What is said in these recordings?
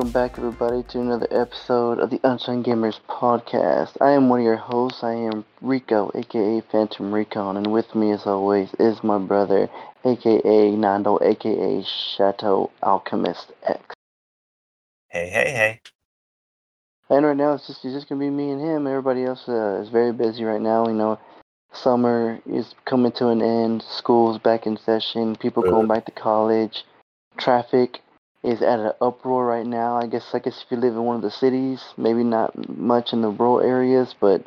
welcome back, everybody, to another episode of the Unsung Gamers podcast. I am one of your hosts. I am Rico, aka Phantom Ricon, and with me, as always, is my brother, aka Nando, aka Shadow Alchemist X. Hey, hey, hey. And right now, it's just it's just gonna be me and him. Everybody else uh, is very busy right now. You know, summer is coming to an end. School's back in session. People going back to college. Traffic is at an uproar right now. I guess I guess if you live in one of the cities, maybe not much in the rural areas, but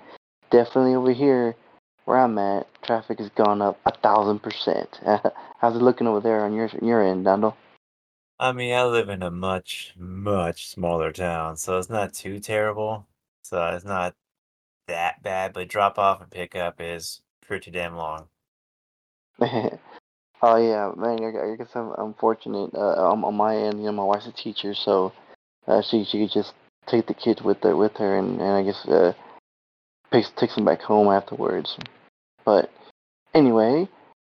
definitely over here where I'm at, traffic has gone up a thousand percent. How's it looking over there on your your end, Nando? I mean, I live in a much, much smaller town, so it's not too terrible. So it's not that bad, but drop off and pick up is pretty damn long. Oh yeah, man. I, I guess I'm, I'm fortunate. Uh, on, on my end, you know, my wife's a teacher, so uh, she she could just take the kids with her with her, and, and I guess uh, takes takes them back home afterwards. But anyway,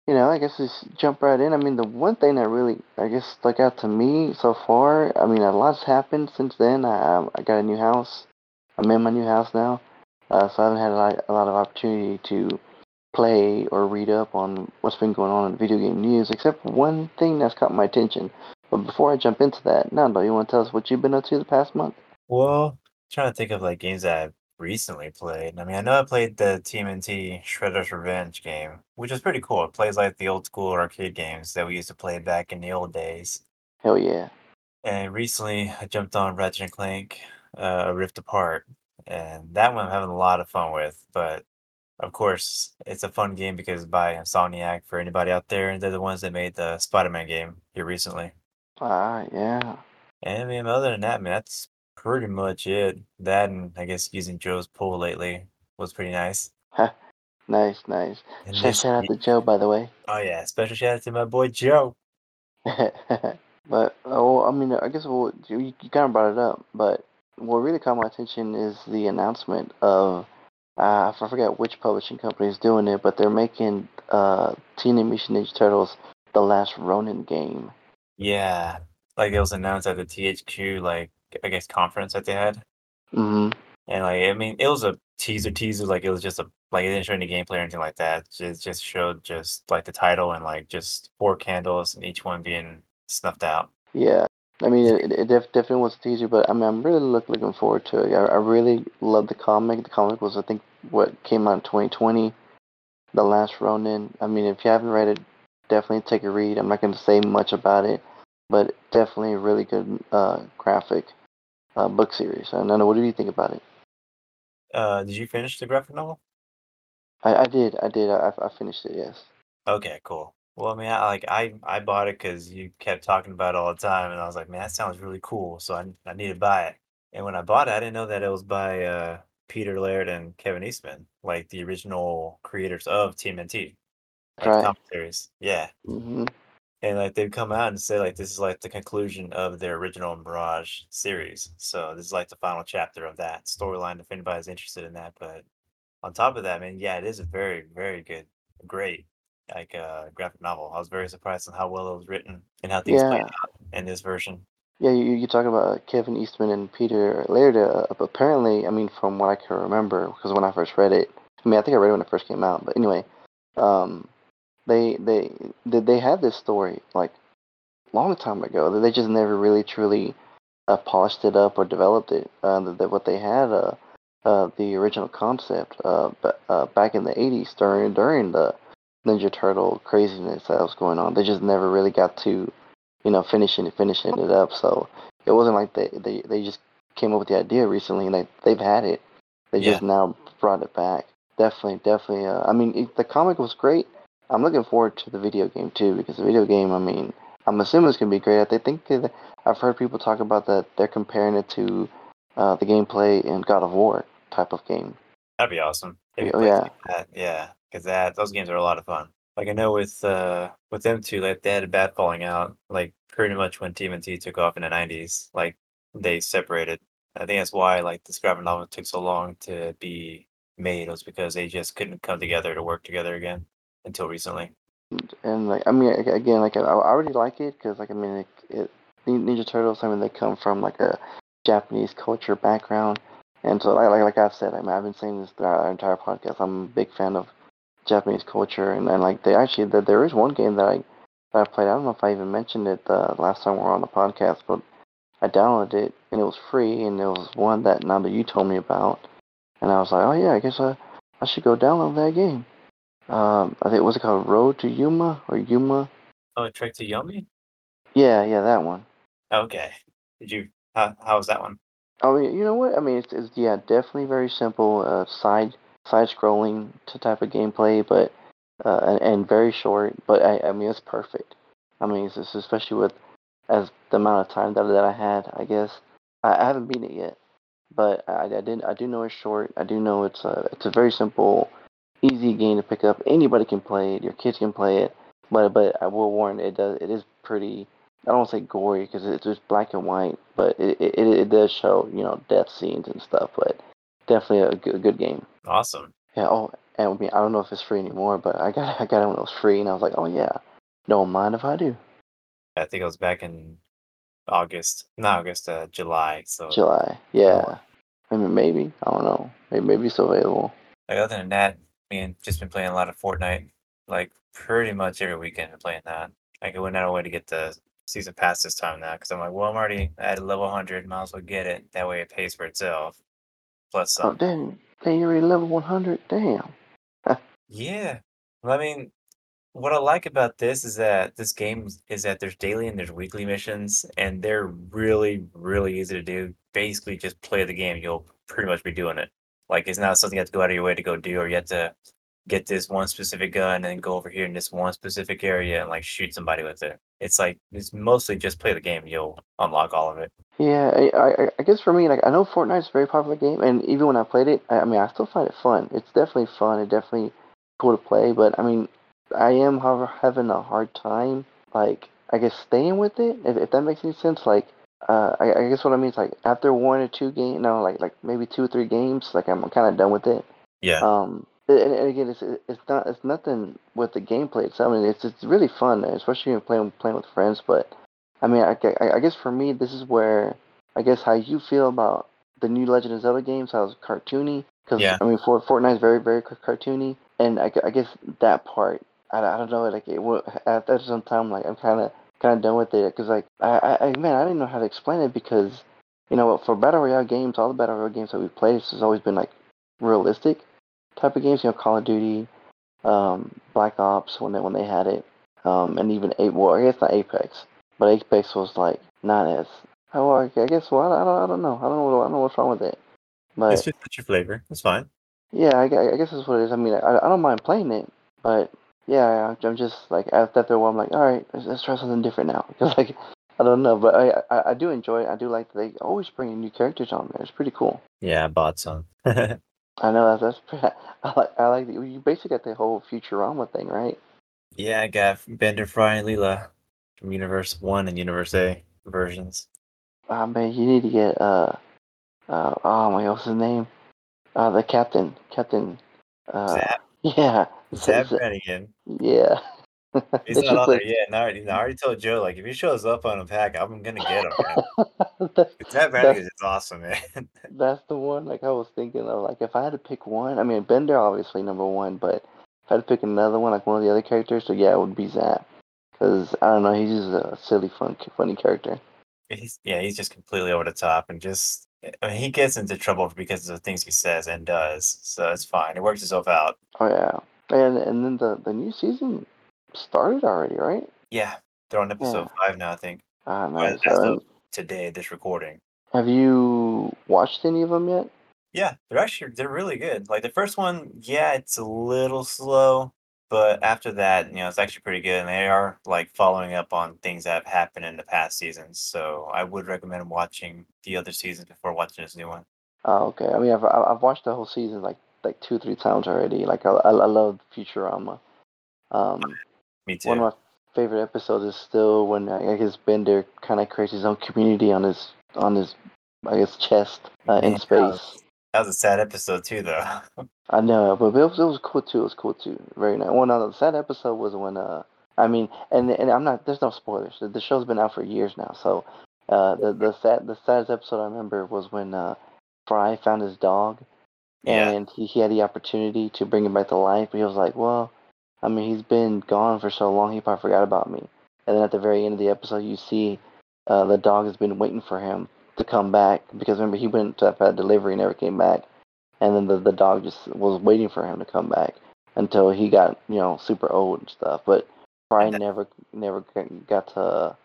you know, I guess just jump right in. I mean, the one thing that really I guess stuck out to me so far. I mean, a lot's happened since then. I I got a new house. I'm in my new house now, uh, so I haven't had a lot, a lot of opportunity to play or read up on what's been going on in video game news, except one thing that's caught my attention. But before I jump into that, Nando, you want to tell us what you've been up to the past month? Well, trying to think of like games that I've recently played. I mean, I know I played the TMNT Shredder's Revenge game, which is pretty cool. It plays like the old school arcade games that we used to play back in the old days. Hell yeah. And recently I jumped on Ratchet and Clank uh, Rift Apart, and that one I'm having a lot of fun with. But of course, it's a fun game because by Insomniac for anybody out there, they're the ones that made the Spider-Man game here recently. Ah, yeah. And I mean, other than that, man, that's pretty much it. That and I guess using Joe's pool lately was pretty nice. nice, nice. And Shout, shout out to Joe, by the way. oh yeah, special shout out to my boy Joe. but oh, I mean, I guess well, you, you kind of brought it up, but what really caught my attention is the announcement of uh, I forget which publishing company is doing it, but they're making uh, Teenage Mutant Ninja Turtles: The Last Ronin game. Yeah, like it was announced at the THQ like I guess conference that they had, hmm and like I mean, it was a teaser teaser. Like it was just a like it didn't show any gameplay or anything like that. It just showed just like the title and like just four candles and each one being snuffed out. Yeah, I mean, it, it def- definitely was a teaser, but I mean, I'm really look, looking forward to it. I, I really love the comic. The comic was, I think, what came out in 2020, The Last Ronin. I mean, if you haven't read it, definitely take a read. I'm not going to say much about it, but definitely a really good uh, graphic uh, book series. I don't know, what do you think about it? Uh, did you finish the graphic novel? I, I did, I did. I, I finished it, yes. Okay, cool. Well, I mean, I like I I bought it because you kept talking about it all the time, and I was like, man, that sounds really cool. So I I need to buy it. And when I bought it, I didn't know that it was by uh, Peter Laird and Kevin Eastman, like the original creators of TMNT, like Right. comic series. Yeah, hmm and like they've come out and say like this is like the conclusion of their original Mirage series. So this is like the final chapter of that storyline. If anybody's interested in that, but on top of that, I man, yeah, it is a very very good, great like uh graphic novel. I was very surprised on how well it was written and how things played out in this version. Yeah, you, you talk about uh, Kevin Eastman and Peter Laird. Uh, apparently, I mean, from what I can remember, because when I first read it, I mean, I think I read it when it first came out. But anyway, um, they they they, they had this story like long time ago. They just never really truly uh, polished it up or developed it. Uh, that that what they had, uh, uh, the original concept, uh, but uh, back in the '80s during during the Ninja Turtle craziness that was going on, they just never really got to you know, finishing it, finishing it up. So it wasn't like they, they, they just came up with the idea recently and they, they've had it. They just now brought it back. Definitely, definitely. Uh, I mean, it, the comic was great. I'm looking forward to the video game too because the video game, I mean, I'm assuming it's going to be great. I think I've heard people talk about that they're comparing it to uh, the gameplay in God of War type of game. That'd be awesome. Oh, yeah. yeah, because that those games are a lot of fun. Like I know with uh with them two, like they had a bad falling out. Like pretty much when TMNT took off in the '90s, like they separated. I think that's why like this graphic novel took so long to be made was because they just couldn't come together to work together again until recently. and like I mean again like I, I already like it because like I mean it, it Ninja Turtles. I mean, they come from like a Japanese culture background, and so like like, like I've said, I mean, I've been saying this throughout our entire podcast. I'm a big fan of Japanese culture, and, and like they actually there, there is one game that I that I played. I don't know if I even mentioned it the last time we were on the podcast, but I downloaded it and it was free, and it was one that now that you told me about, and I was like, oh yeah, I guess I I should go download that game. Um, I think was it called Road to Yuma or Yuma? Oh, Trek to Yomi. Yeah, yeah, that one. Okay. Did you? How how was that one? I mean, you know what? I mean, it's, it's yeah, definitely very simple. Uh, side side scrolling type of gameplay, but uh, and, and very short. But I, I mean, it's perfect. I mean, it's, especially with as the amount of time that that I had. I guess I, I haven't beaten it yet, but I, I did I do know it's short. I do know it's a it's a very simple, easy game to pick up. Anybody can play it. Your kids can play it. But but I will warn it does it is pretty. I don't want to say gory because it's just black and white, but it, it it does show you know death scenes and stuff. But definitely a good, a good game. Awesome. Yeah. Oh, and I mean I don't know if it's free anymore, but I got I got it when it was free, and I was like, oh yeah, don't mind if I do. I think it was back in August, not August, uh, July. So July. Yeah. I mean maybe I don't know. Maybe maybe it's available. Like other than that, I mean, just been playing a lot of Fortnite. Like pretty much every weekend, I'm playing that. Like I went out of way to get the season pass this time now because I'm like, well, I'm already at level 100. Might as well get it. That way, it pays for itself. Plus Oh some. Damn, you're already level 100. Damn. Yeah. Well, I mean, what I like about this is that this game is that there's daily and there's weekly missions, and they're really, really easy to do. Basically, just play the game. You'll pretty much be doing it. Like it's not something you have to go out of your way to go do, or you have to get this one specific gun and go over here in this one specific area and like shoot somebody with it. It's like it's mostly just play the game. You'll unlock all of it. Yeah, I, I I guess for me, like I know Fortnite's a very popular game, and even when I played it, I, I mean, I still find it fun. It's definitely fun. It's definitely cool to play, but I mean, I am however having a hard time, like I guess staying with it. If, if that makes any sense, like uh, I, I guess what I mean is like after one or two games, no, like like maybe two or three games, like I'm kind of done with it. Yeah. Um, and, and again, it's it's not it's nothing with the gameplay itself. I mean, it's it's really fun, especially when playing playing with friends. But I mean, I, I, I guess for me, this is where I guess how you feel about the new Legend of Zelda games, how it's cartoony. Because Yeah. I mean, for Fortnite is very very cartoony, and I, I guess that part, I, I don't know, like it will after some time, like I'm kind of kind of done with it. Because like I, I man, I didn't know how to explain it because you know for battle royale games, all the battle royale games that we've played, has always been like realistic type of games. You know, Call of Duty, um, Black Ops when they when they had it, um, and even a well, I guess not Apex, but Apex was like not as. Oh, I I guess well, I don't, I don't know. I don't know. What, I don't know what's wrong with it. But It's just your flavor. It's fine. yeah, I, I guess that's what it is. I mean, I, I don't mind playing it, but yeah, I'm just like after a while, I'm like, all right, let's, let's try something different now. Because like I don't know, but I, I I do enjoy it. I do like that they always bring in new characters on there. It's pretty cool. Yeah, I bought some. I know that's that's I like I like that you basically got the whole Futurama thing, right? yeah, I got Bender, Fry, and Leela from Universe One and Universe A versions. Ah man, you need to get uh uh oh my what's his name? Uh the captain, Captain. Uh, Zapp, yeah, Zapp Brannigan. yeah. He's not on there yet. No, I already told Joe like if he shows up on a pack, I'm gonna get him. That- Zapp is awesome, man. That's the one. Like I was thinking of, like if I had to pick one. I mean, Bender obviously number one, but if I had to pick another one, like one of the other characters, so yeah, it would be Zapp. Cause I don't know, he's just a silly, fun, funny character. he's yeah, he's just completely over the top and just I mean, he gets into trouble because of the things he says and does. So it's fine. It works itself out. Oh yeah, and and then the the new season started already, right? Yeah, they're on episode five now. I think Ah, nice. today, this recording. have you watched any of them yet? Yeah, they're actually they're really good. Like the first one, yeah, it's a little slow, but after that, you know, it's actually pretty good. And they are like following up on things that have happened in the past seasons. So I would recommend watching the other seasons before watching this new one. Oh, okay. I mean, I've I've watched the whole season like like two three times already. Like I I, I love Futurama. Um, Me too. one of my favorite episodes is still when I guess Bender kind of creates his own community on his on his I guess chest uh, in Man, that space. was- That was a sad episode too, though. I know, but it was, it was cool too. It was cool too. Very nice. One no, the sad episode was when uh I mean, and and I'm not. There's no spoilers. The, the show's been out for years now. So, uh, the the sad the saddest episode I remember was when uh, Fry found his dog, Yeah. and he, he had the opportunity to bring him back to life. But he was like, well, I mean, he's been gone for so long, he probably forgot about me. And then at the very end of the episode, you see uh, the dog has been waiting for him to come back because remember he went to have a delivery and never came back, and then the the dog just was waiting for him to come back until he got you know super old and stuff. But Brian that- never never got- got to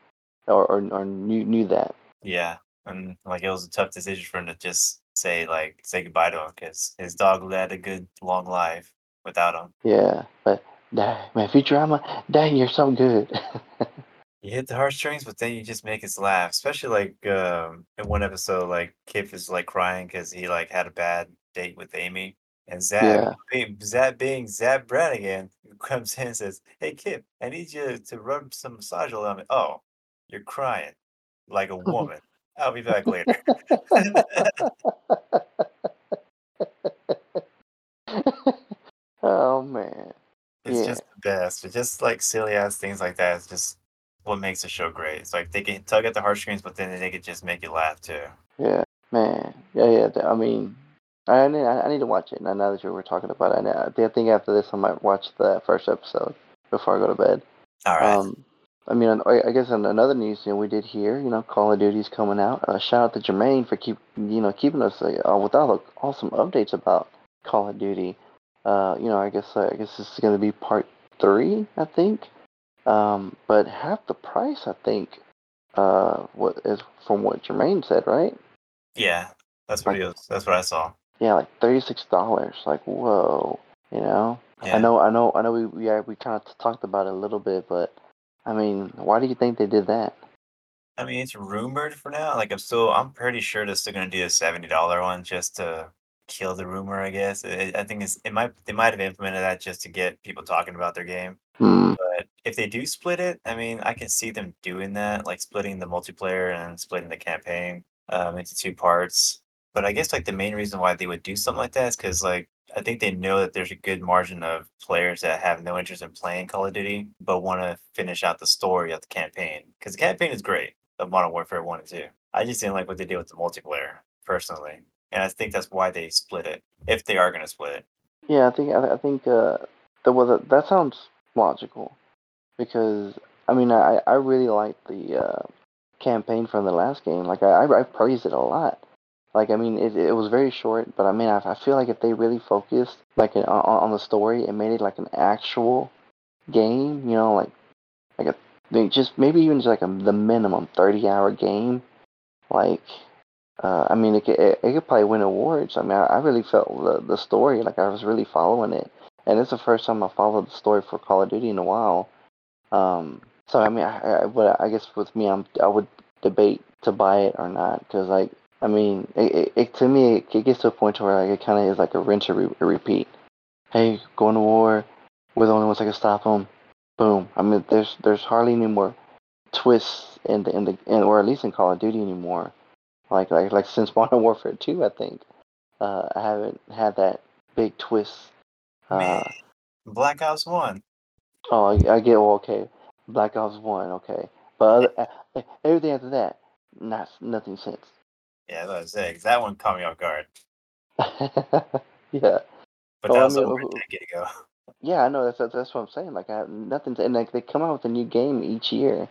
or or, or knew knew that. Yeah, and like it was a tough decision for him to just say like say goodbye to him because his dog led a good long life without him. Yeah, but dang, man, Futurama, dang, you're so good. You hit the heartstrings, but then you just make us laugh. Especially like um, in one episode, like Kif is like crying because he like had a bad date with Amy, and Zapp, Yeah. being, Zapp being Zapp Brannigan, comes in and says, "Hey Kif, I need you to rub some massage oil on me." Oh, you're crying like a woman. I'll be back later. oh man. It's Yeah. just the best. It's just like silly ass things like that. It's just what makes the show great. It's like they can tug at the heartstrings, but then they can just make you laugh too. Yeah, man. Yeah, yeah. I mean, I need, I need to watch it. Now that you were talking about it, I, think after this, I might watch the first episode before I go to bed. All right. Um, I mean, I I guess on another news, you know, we did hear, you know, Call of Duty's coming out. Uh, shout out to Jermaine for keep, you know, keeping us uh, with all the awesome updates about Call of Duty. Uh, you know, I guess I guess this is going to be part three, I think. Um, but half the price, I think. Uh, what is from what Jermaine said, right? yeah, that's what like- he was. That's what I saw. Yeah, like thirty six dollars. Like, whoa, you know. Yeah. I know, I know, I know. We we, we kind of talked about it a little bit, but I mean, why do you think they did that? I mean, it's rumored for now. Like I'm still, I'm pretty sure they're still gonna do a seventy dollar one just to kill the rumor. I guess. It, I think it's, it might they might have implemented that just to get people talking about their game. Hmm. But if they do split it, I mean, I can see them doing that, like splitting the multiplayer and splitting the campaign um, into two parts. But I guess like the main reason why they would do something like that is because like I think they know that there's a good margin of players that have no interest in playing Call of Duty, but want to finish out the story of the campaign. Because the campaign is great, of Modern Warfare One and Two. I just didn't like what they did with the multiplayer personally, and I think that's why they split it. If they are gonna split it, Yeah, I think I, I think uh, the well, that, that sounds logical because I mean I I really like the uh, campaign from the last game. Like I I, I praised it a lot. Like I mean it, it was very short, but I mean I, I feel like if they really focused like on, on the story and made it like an actual game, you know, like like a just maybe even just like a, the minimum thirty hour game, like uh, I mean, it could, it, it could probably win awards. I mean, I, I really felt the, the story, like I was really following it, and it's the first time I followed the story for Call of Duty in a while. Um, so I mean, I, I, but I guess with me, I'm I would debate to buy it or not because, like, I mean, it, it, it to me, it, it gets to a point where like it kind of is like a rinse and re- repeat. Hey, going to war, we're the only ones that can stop them. Boom. I mean, there's there's hardly any more twists in the in the in, or at least in Call of Duty anymore. Like like like since Modern Warfare Two, I think uh, I haven't had that big twist. Uh, man, Black Ops One. oh, I, I get well, okay, Black Ops One, okay, but other, uh, everything after that, not nothing since. Yeah, that's what I say. 'cause that one caught me off guard. yeah, But Oh, that I mean, over a decade ago. yeah, I know that's that's, that's what I'm saying. Like I have nothing, to, and like they come out with a new game each year.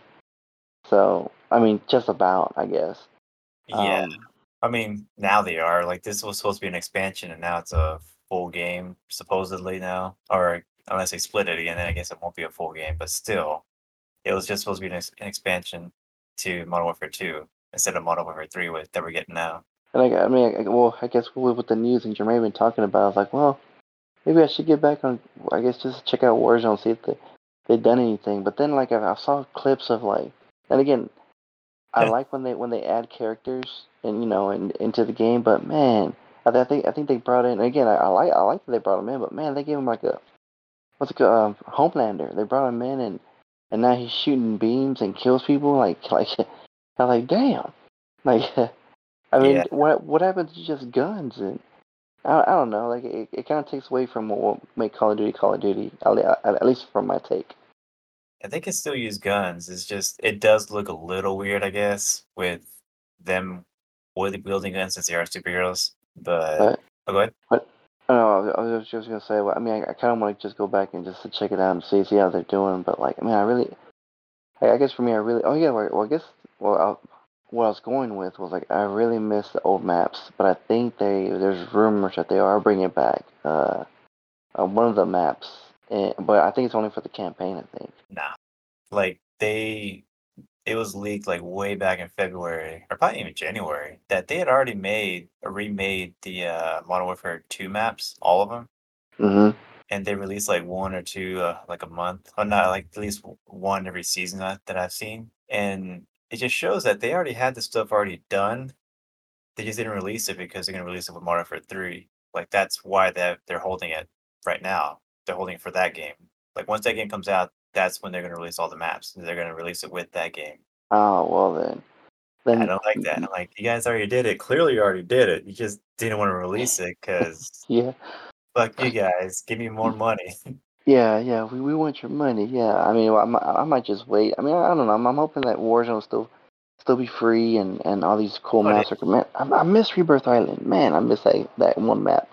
So I mean, just about, I guess. Yeah. Um, I mean, now they are. Like this was supposed to be an expansion and now it's a full game, supposedly now. Or unless they split it again, then I guess it won't be a full game. But still, it was just supposed to be an, ex- an expansion to Modern Warfare 2 instead of Modern Warfare 3 with, that we're getting now. And I, I mean, I, well, I guess with, with the news and Jermaine been talking about, I was like, well, maybe I should get back on. I guess just check out Warzone, see if they they done anything. But then, like, I, I saw clips of like, and again, I like when they when they add characters and you know and into the game. But man, I, th- I think I think they brought in again. I, I like I like that they brought him in, but man, they gave him like a what's it called, um, Homelander. They brought him in and and now he's shooting beams and kills people. Like like I'm like, damn, like. I mean, Yeah. what what happens to just guns and I, I don't know. Like it, it kind of takes away from what will make Call of Duty Call of Duty. At at least from my take. And they can still use guns. It's just it does look a little weird, I guess, with them wielding guns since they are superheroes. But, But oh, go ahead. but oh, I was just gonna say. Well, I mean, I, I kind of want to just go back and just to check it out and see see how they're doing. But like, I mean, I really, I, I guess for me, I really. Oh yeah, well, well I guess well, I, what I was going with was like I really miss the old maps, but I think they there's rumors that they are bringing back uh, uh one of the maps, and, but I think it's only for the campaign. I think. Nah, like they, it was leaked like way back in February or probably even January that they had already made or remade the uh, Modern Warfare two maps, all of them, Mm-hmm. and they released like one or two uh, like a month, or not like at least one every season that, that I've seen, and it just shows that they already had the stuff already done. They just didn't release it because they're gonna release it with Modern Warfare three. Like that's why they they're holding it right now. They're holding for that game. Like once that game comes out, that's when they're gonna release all the maps. They're gonna release it with that game. Oh well then. I don't like that. I'm like, you guys already did it. Clearly, you already did it. You just didn't want to release it because yeah. fuck you guys. Give me more money. Yeah, yeah, we, we want your money. Yeah, I mean, I might, I might just wait. I mean, I don't know. I'm, I'm hoping that Warzone will still still be free and, and all these cool oh, But maps are. Man, I, I miss Rebirth Island. Man, I miss that that one map.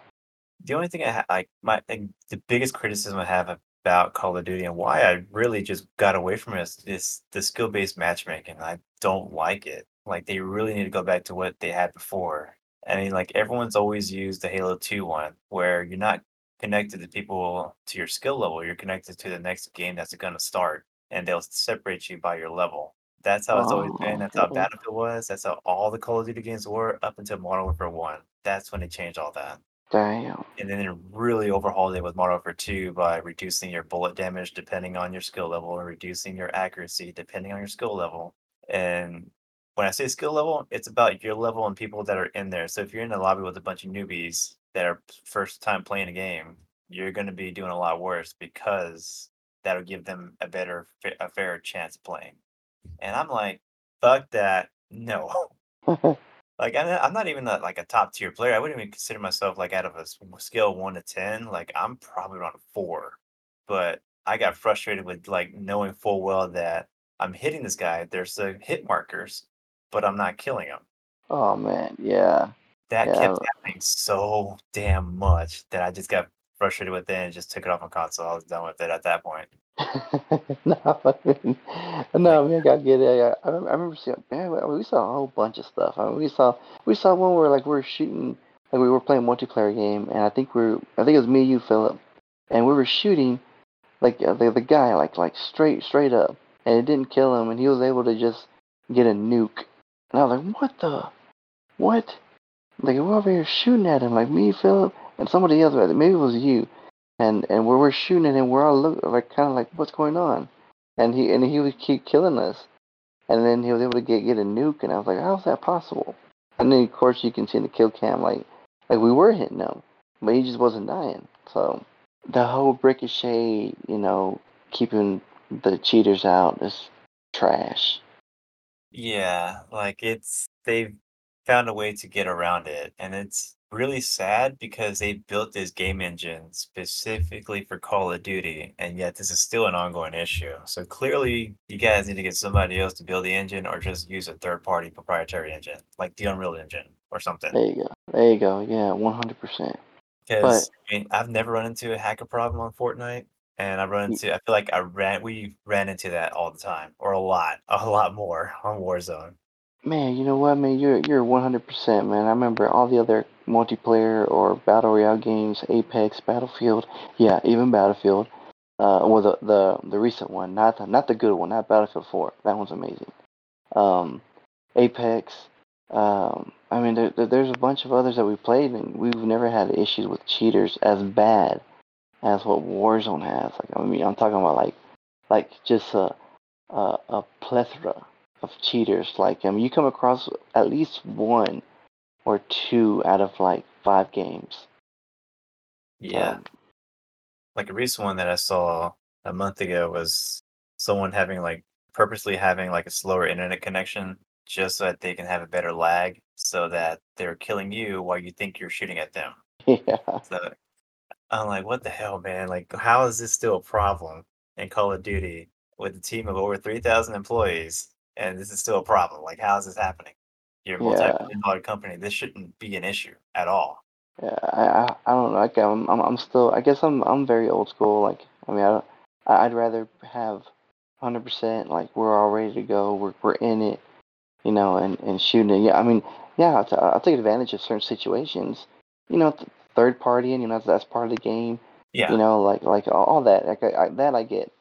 The only thing I ha- like my like, the biggest criticism I have about Call of Duty and why I really just got away from it is, is the skill based matchmaking. I don't like it. Like they really need to go back to what they had before. I mean, like everyone's always used the Halo Two one, where you're not connected to people to your skill level. You're connected to the next game that's going to start, and they'll separate you by your level. That's how it's always oh, been. Oh, That's how. Battlefield was. That's how all the Call of Duty games were up until Modern Warfare One. That's when they changed all that Damn. and then really overhauled it with Modern Warfare 2 by reducing your bullet damage depending on your skill level or reducing your accuracy depending on your skill level. And when I say skill level, it's about your level and people that are in there. So if you're in a lobby with a bunch of newbies that are first time playing a game, you're going to be doing a lot worse because that'll give them a better, a fairer chance of playing. And I'm like, fuck that. No. Like I'm not, I'm not even a, like a top tier player. I wouldn't even consider myself like out of a scale one to ten. Like I'm probably around a four. But I got frustrated with like knowing full well that I'm hitting this guy. There's the hit markers, but I'm not killing him. oh man, yeah. That Yeah. kept happening so damn much that I just got frustrated with it and just took it off my console. I was done with it at that point. No, I mean, no, man, I gotta get it. I, I rem- I remember seeing, man, we we saw a whole bunch of stuff. I mean, we saw, we saw one where like we were shooting, like we were playing multiplayer game, and I think we, are I think it was me, you, Philip, and we were shooting, like uh, the the guy, like like straight straight up, and it didn't kill him, and he was able to just get a nuke, and I was like, what the, what? Like we're over here shooting at him, like me, Philip, and somebody else, maybe it was you, and and we're, we're shooting him, we're all look like kind of like what's going on, and he and he would keep killing us, and then he was able to get get a nuke, and I was like, how's that possible? And then of course you can see in the kill cam like like we were hitting him, but he just wasn't dying. So the whole ricochet, you know, keeping the cheaters out is trash. Yeah, like it's they've found a way to get around it, and it's really sad because they built this game engine specifically for Call of Duty, and yet this is still an ongoing issue. So clearly, you guys need to get somebody else to build the engine, or just use a third-party proprietary engine, like the Unreal Engine or something. There you go. There you go. Yeah, one hundred percent. Because I mean, I've never run into a hacker problem on Fortnite, and I run into I feel like I ran we ran into that all the time, or a lot, a lot more on Warzone. Man, you know what, man? You're you're one hundred percent, man. I remember all the other multiplayer or battle royale games, Apex, Battlefield. Yeah, even Battlefield. Uh, well, the the the recent one, not the, not the good one, not Battlefield Four. That one's amazing. Um, Apex. Um, I mean, there, there- there's a bunch of others that we played, and we've never had issues with cheaters as bad as what Warzone has. Like, I mean, I'm talking about like like just a a, a plethora of cheaters. Like, I mean, you come across at least one or two out of like five games. Yeah. Um, like a recent one that I saw a month ago was someone having like purposely having like a slower internet connection just so that they can have a better lag so that they're killing you while you think you're shooting at them. yeah. So I'm like, what the hell, man? Like, how is this still a problem in Call of Duty with a team of over 3,000 employees, and this is still a problem. Like, how is this happening? You're a multi-billion dollar company. This shouldn't be an issue at all. Yeah, I, I, I don't know. Like, I'm, I'm, I'm still. I guess I'm, I'm very old school. Like, I mean, I I'd rather have 100% like we're all ready to go. We're, we're in it, you know, and, and shooting it. Yeah, I mean, yeah, I'll, t- I'll take advantage of certain situations. You know, th- third party, and you know that's, part of the game. Yeah. You know, like like all, that. Like I, I, that I get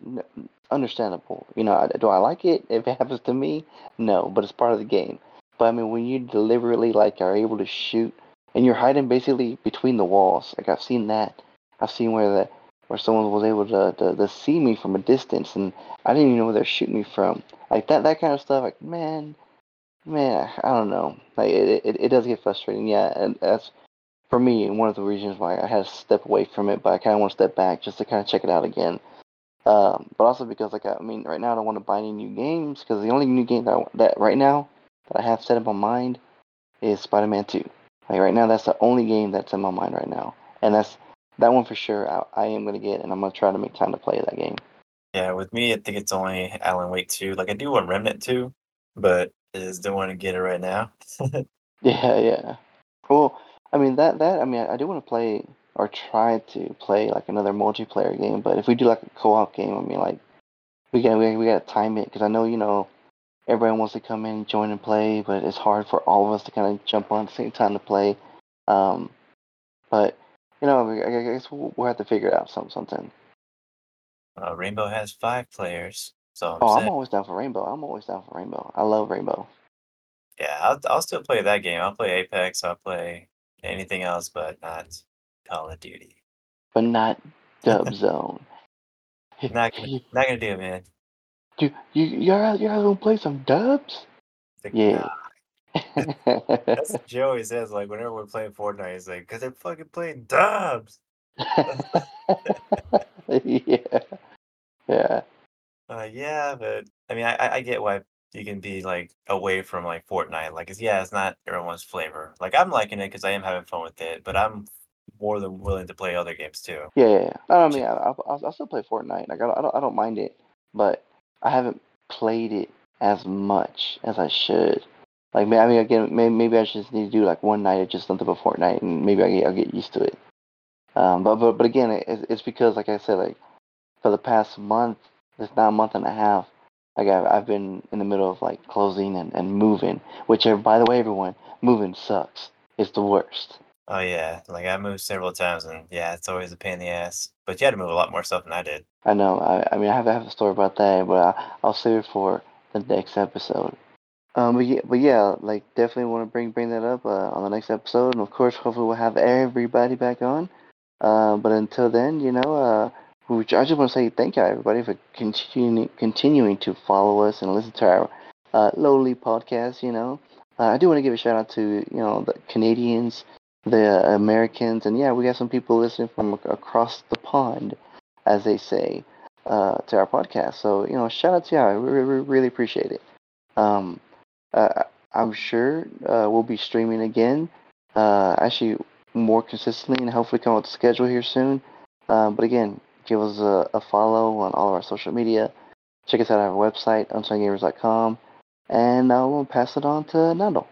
understandable. You know, I, do I like it if it happens to me? No, but it's part of the game. But I mean, when you deliberately like are able to shoot and you're hiding basically between the walls, like I've seen that. I've seen where the where someone was able to, to, to see me from a distance and I didn't even know where they're shooting me from. Like that that kind of stuff. Like man, man, I don't know. Like it it, it does get frustrating. Yeah, and that's for me one of the reasons why I had to step away from it. But I kind of want to step back just to kind of check it out again. Um, but also because like I mean, right now I don't want to buy any new games because the only new game that I, that right now that I have set in my mind is Spider-Man Two. Like right now, that's the only game that's in my mind right now, and that's that one for sure. I, I am gonna get, and I'm gonna try to make time to play that game. Yeah, with me, I think it's only Alan Wake 2. Like, I do want Remnant 2, but I just don't want to get it right now. Yeah, yeah. Well, I mean that that I mean I, do want to play or try to play like another multiplayer game, but if we do like a co-op game, I mean like we got we, we got to time it because I know you know everyone wants to come in, and join and play, but it's hard for all of us to kind of jump on at the same time to play. Um, but you know, I guess we'll, we'll have to figure out some something. uh, Rainbow has five players, so I'm Oh, I'm always down for Rainbow. I'm always down for Rainbow. I love Rainbow, yeah, I'll, I'll still play that game. I'll play Apex, I'll play anything else, but not Call of Duty. but not Dub Zone. Not gonna, not gonna do it, man. You you you're you're gonna play some dubs? Like, Yeah. nah. That's what Joe always says, like, whenever we're playing Fortnite, he's like, because they're fucking playing dubs. yeah. Yeah. Uh, yeah, but I mean, I, I get why you can be like away from like Fortnite. Like, it's, yeah, it's not everyone's flavor. Like, I'm liking it because I am having fun with it, but I'm more than willing to play other games too. Yeah, yeah, yeah. I mean, I, I, I'll, I'll still play Fortnite. Like, I don't, I don't, I don't mind it, but I haven't played it as much as I should. Like, I mean, again, maybe, I just need to do like one night of just something about Fortnite, and maybe I get, I'll get used to it. Um, but, but, but again, it's, it's because, like I said, like for the past month, this now month and a half, like I've, I've been in the middle of like closing and, and moving. Which, uh, by the way, everyone, moving sucks. It's the worst. Oh yeah, like I moved several times, and yeah, it's always a pain in the ass. But you had to move a lot more stuff than I did. I know. I, I mean, I have, I have a story about that, but I, I'll save it for the next episode. Um, but yeah, but yeah, like definitely want to bring bring that up uh, on the next episode, and of course, hopefully we'll have everybody back on. Uh, but until then, you know, uh, I just want to say thank you everybody for continuing continuing to follow us and listen to our uh, lowly podcast. You know, uh, I do want to give a shout out to you know the Canadians, the Americans, and yeah, we got some people listening from across the pond, as they say, uh, to our podcast. So you know, shout out to you. We, re- really appreciate it. Um, uh, I'm sure uh, we'll be streaming again, uh, actually more consistently, and hopefully come up with a schedule here soon. Uh, but again, give us a, a follow on all of our social media. Check us out at our website, unsunggamers.com, and uh, we'll pass it on to Nando.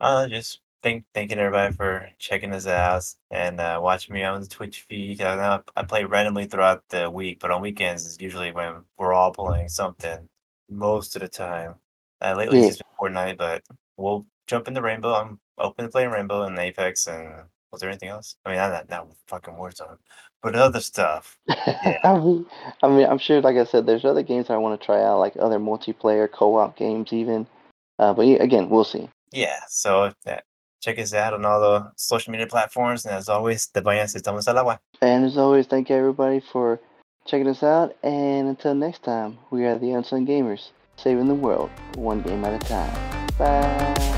Uh, just thank thanking everybody for checking us out and uh, watching me on the Twitch feed. I know I play randomly throughout the week, but on weekends is usually when we're all playing something. Most of the time, uh, lately Yeah. it's just been Fortnite, but we'll jump into Rainbow. I'm open to playing Rainbow and Apex. And was there anything else? I mean, not not, fucking Warzone, but other stuff. I mean, I mean, I'm sure, like I said, there's other games I want to try out, like other multiplayer co-op games, even. Uh, but yeah, again, we'll see. Yeah, so yeah, check us out on all the social media platforms. And as always, the vayas y estamos al agua. And as always, thank you everybody for checking us out. And until next time, we are the Unsung Gamers, saving the world one game at a time. Bye.